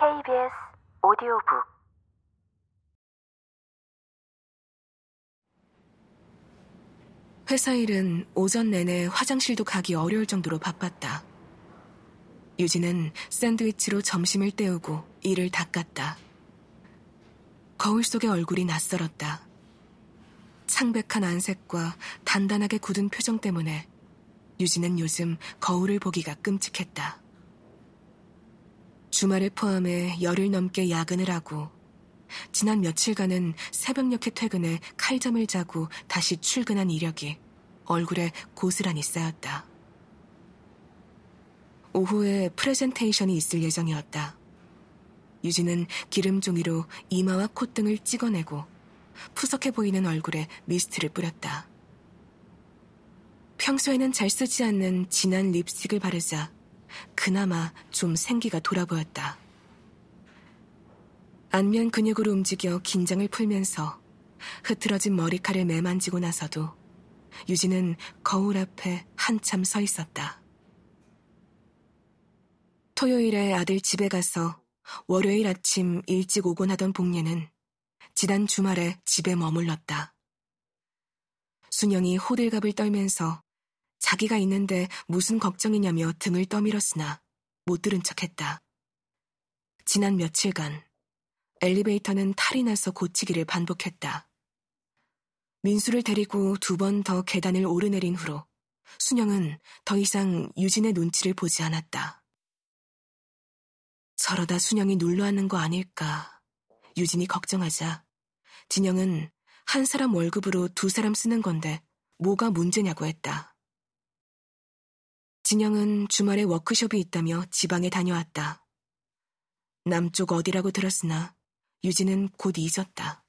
KBS 오디오북 회사 일은 오전 내내 화장실도 가기 어려울 정도로 바빴다. 유진은 샌드위치로 점심을 때우고 이를 닦았다. 거울 속의 얼굴이 낯설었다. 창백한 안색과 단단하게 굳은 표정 때문에 유진은 요즘 거울을 보기가 끔찍했다. 주말을 포함해 열흘 넘게 야근을 하고 지난 며칠간은 새벽녘에 퇴근해 칼잠을 자고 다시 출근한 이력이 얼굴에 고스란히 쌓였다. 오후에 프레젠테이션이 있을 예정이었다. 유진은 기름 종이로 이마와 콧등을 찍어내고 푸석해 보이는 얼굴에 미스트를 뿌렸다. 평소에는 잘 쓰지 않는 진한 립스틱을 바르자 그나마 좀 생기가 돌아 보였다. 안면 근육으로 움직여 긴장을 풀면서 흐트러진 머리칼을 매만지고 나서도 유진은 거울 앞에 한참 서 있었다. 토요일에 아들 집에 가서 월요일 아침 일찍 오곤 하던 복례는 지난 주말에 집에 머물렀다. 순영이 호들갑을 떨면서 자기가 있는데 무슨 걱정이냐며 등을 떠밀었으나 못 들은 척했다. 지난 며칠간 엘리베이터는 탈이 나서 고치기를 반복했다. 민수를 데리고 두 번 더 계단을 오르내린 후로 순영은 더 이상 유진의 눈치를 보지 않았다. 저러다 순영이 눌러앉는 거 아닐까. 유진이 걱정하자 진영은 한 사람 월급으로 두 사람 쓰는 건데 뭐가 문제냐고 했다. 진영은 주말에 워크숍이 있다며 지방에 다녀왔다. 남쪽 어디라고 들었으나 유진은 곧 잊었다.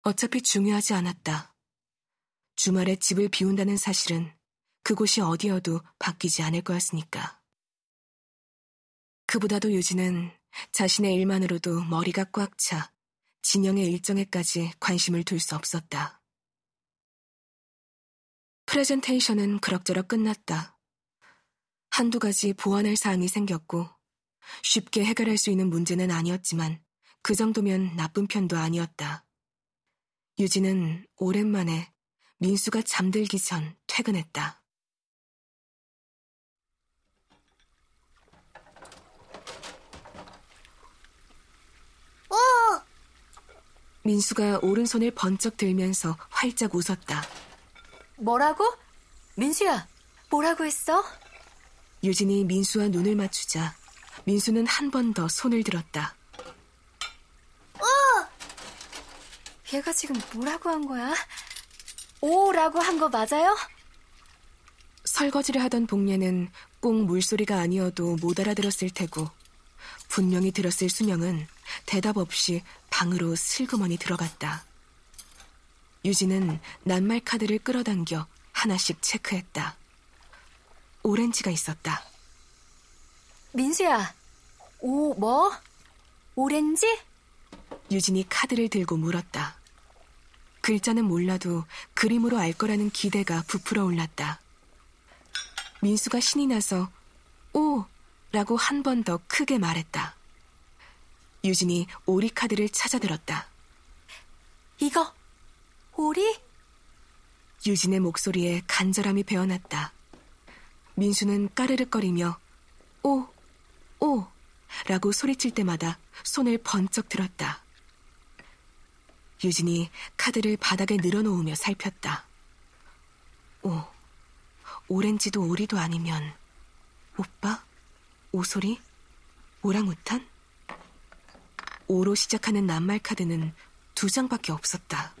어차피 중요하지 않았다. 주말에 집을 비운다는 사실은 그곳이 어디여도 바뀌지 않을 거였으니까. 그보다도 유진은 자신의 일만으로도 머리가 꽉 차 진영의 일정에까지 관심을 둘 수 없었다. 프레젠테이션은 그럭저럭 끝났다. 한두 가지 보완할 사항이 생겼고 쉽게 해결할 수 있는 문제는 아니었지만 그 정도면 나쁜 편도 아니었다. 유진은 오랜만에 민수가 잠들기 전 퇴근했다. 어! 민수가 오른손을 번쩍 들면서 활짝 웃었다. 뭐라고? 민수야, 뭐라고 했어? 유진이 민수와 눈을 맞추자 민수는 한 번 더 손을 들었다. 얘가 지금 뭐라고 한 거야? 오라고 한 거 맞아요? 설거지를 하던 복례는 꼭 물소리가 아니어도 못 알아들었을 테고 분명히 들었을 순영은 대답 없이 방으로 슬그머니 들어갔다. 유진은 낱말 카드를 끌어당겨 하나씩 체크했다. 오렌지가 있었다. 민수야, 오, 뭐? 오렌지? 유진이 카드를 들고 물었다. 글자는 몰라도 그림으로 알 거라는 기대가 부풀어 올랐다. 민수가 신이 나서 오! 라고 한 번 더 크게 말했다. 유진이 오리 카드를 찾아들었다. 이거? 유진의 목소리에 간절함이 배어났다. 민수는 까르륵거리며 오, 오! 라고 소리칠 때마다 손을 번쩍 들었다. 유진이 카드를 바닥에 늘어놓으며 살폈다. 오, 오렌지도 오리도 아니면 오빠? 오소리? 오랑우탄? 오로 시작하는 낱말 카드는 두 장밖에 없었다.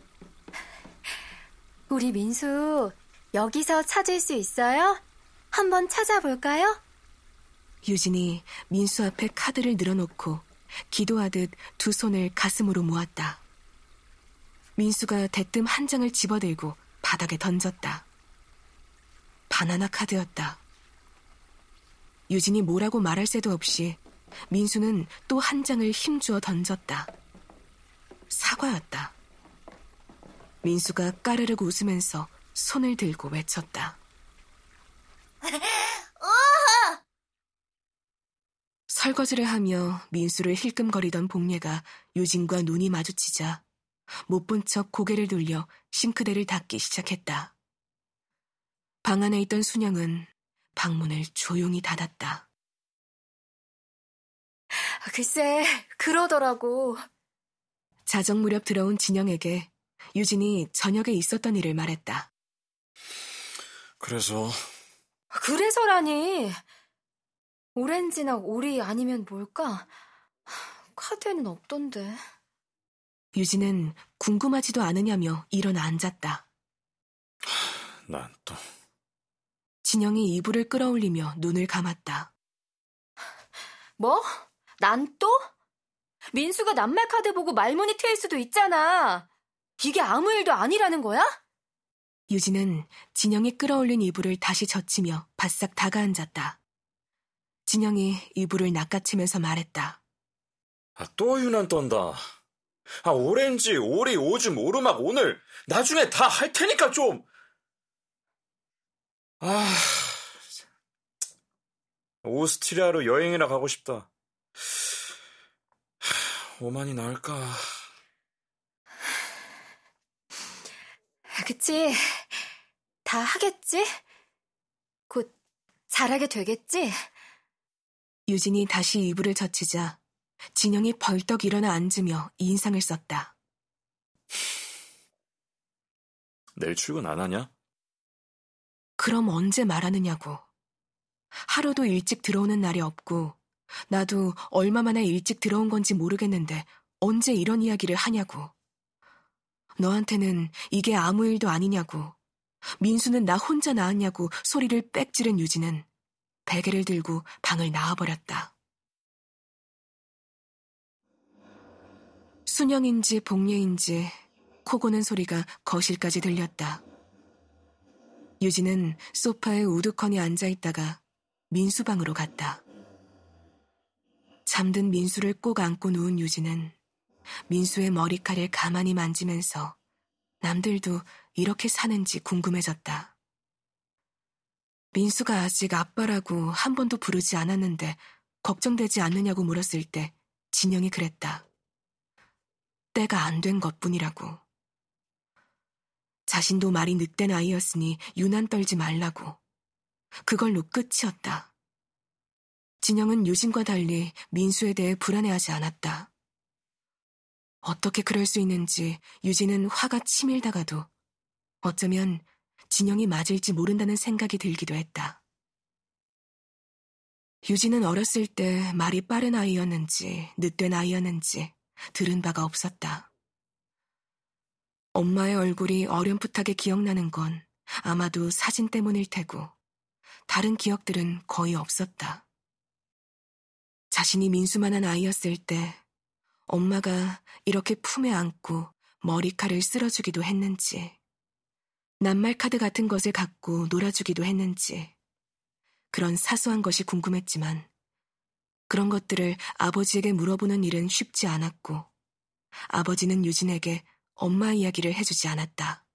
우리 민수, 여기서 찾을 수 있어요? 한번 찾아볼까요? 유진이 민수 앞에 카드를 늘어놓고 기도하듯 두 손을 가슴으로 모았다. 민수가 대뜸 한 장을 집어들고 바닥에 던졌다. 바나나 카드였다. 유진이 뭐라고 말할 새도 없이 민수는 또 한 장을 힘주어 던졌다. 사과였다. 민수가 까르르 웃으면서 손을 들고 외쳤다. 설거지를 하며 민수를 힐끔거리던 복례가 유진과 눈이 마주치자 못 본 척 고개를 돌려 싱크대를 닦기 시작했다. 방 안에 있던 순영은 방문을 조용히 닫았다. 아, 글쎄, 그러더라고. 자정 무렵 들어온 진영에게 유진이 저녁에 있었던 일을 말했다. 그래서 그래서라니. 오렌지나 오리 아니면 뭘까? 카드에는 없던데. 유진은 궁금하지도 않으냐며 일어나 앉았다. 난 또 진영이 이불을 끌어올리며 눈을 감았다. 뭐? 난 또? 민수가 낱말 카드 보고 말문이 트일 수도 있잖아. 이게 아무 일도 아니라는 거야? 유진은 진영이 끌어올린 이불을 다시 젖히며 바싹 다가앉았다. 진영이 이불을 낚아치면서 말했다. 아, 또 유난 떤다. 아, 오렌지, 오리, 오줌, 오르막 오늘 나중에 다 할 테니까 좀. 아, 오스트리아로 여행이나 가고 싶다. 하, 오만이 나을까? 그치. 다 하겠지? 곧 잘하게 되겠지? 유진이 다시 이불을 젖히자 진영이 벌떡 일어나 앉으며 인상을 썼다. 내일 출근 안 하냐? 그럼 언제 말하느냐고. 하루도 일찍 들어오는 날이 없고 나도 얼마 만에 일찍 들어온 건지 모르겠는데 언제 이런 이야기를 하냐고. 너한테는 이게 아무 일도 아니냐고. 민수는 나 혼자 낳았냐고 소리를 빽 지른 유진은 베개를 들고 방을 나와버렸다. 순영인지 복례인지 코 고는 소리가 거실까지 들렸다. 유진은 소파에 우두커니 앉아있다가 민수방으로 갔다. 잠든 민수를 꼭 안고 누운 유진은 민수의 머리칼을 가만히 만지면서 남들도 이렇게 사는지 궁금해졌다. 민수가 아직 아빠라고 한 번도 부르지 않았는데 걱정되지 않느냐고 물었을 때 진영이 그랬다. 때가 안 된 것 뿐이라고. 자신도 말이 늑된 아이였으니 유난 떨지 말라고. 그걸로 끝이었다. 진영은 유진과 달리 민수에 대해 불안해하지 않았다. 어떻게 그럴 수 있는지 유진은 화가 치밀다가도 어쩌면 진영이 맞을지 모른다는 생각이 들기도 했다. 유진은 어렸을 때 말이 빠른 아이였는지 늦된 아이였는지 들은 바가 없었다. 엄마의 얼굴이 어렴풋하게 기억나는 건 아마도 사진 때문일 테고 다른 기억들은 거의 없었다. 자신이 민수만한 아이였을 때 엄마가 이렇게 품에 안고 머리칼을 쓸어주기도 했는지, 낱말 카드 같은 것을 갖고 놀아주기도 했는지, 그런 사소한 것이 궁금했지만, 그런 것들을 아버지에게 물어보는 일은 쉽지 않았고, 아버지는 유진에게 엄마 이야기를 해주지 않았다.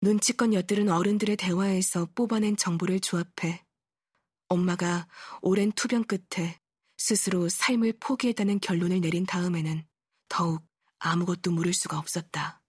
눈치껏 엿들은 어른들의 대화에서 뽑아낸 정보를 조합해 엄마가 오랜 투병 끝에 스스로 삶을 포기했다는 결론을 내린 다음에는 더욱 아무것도 물을 수가 없었다.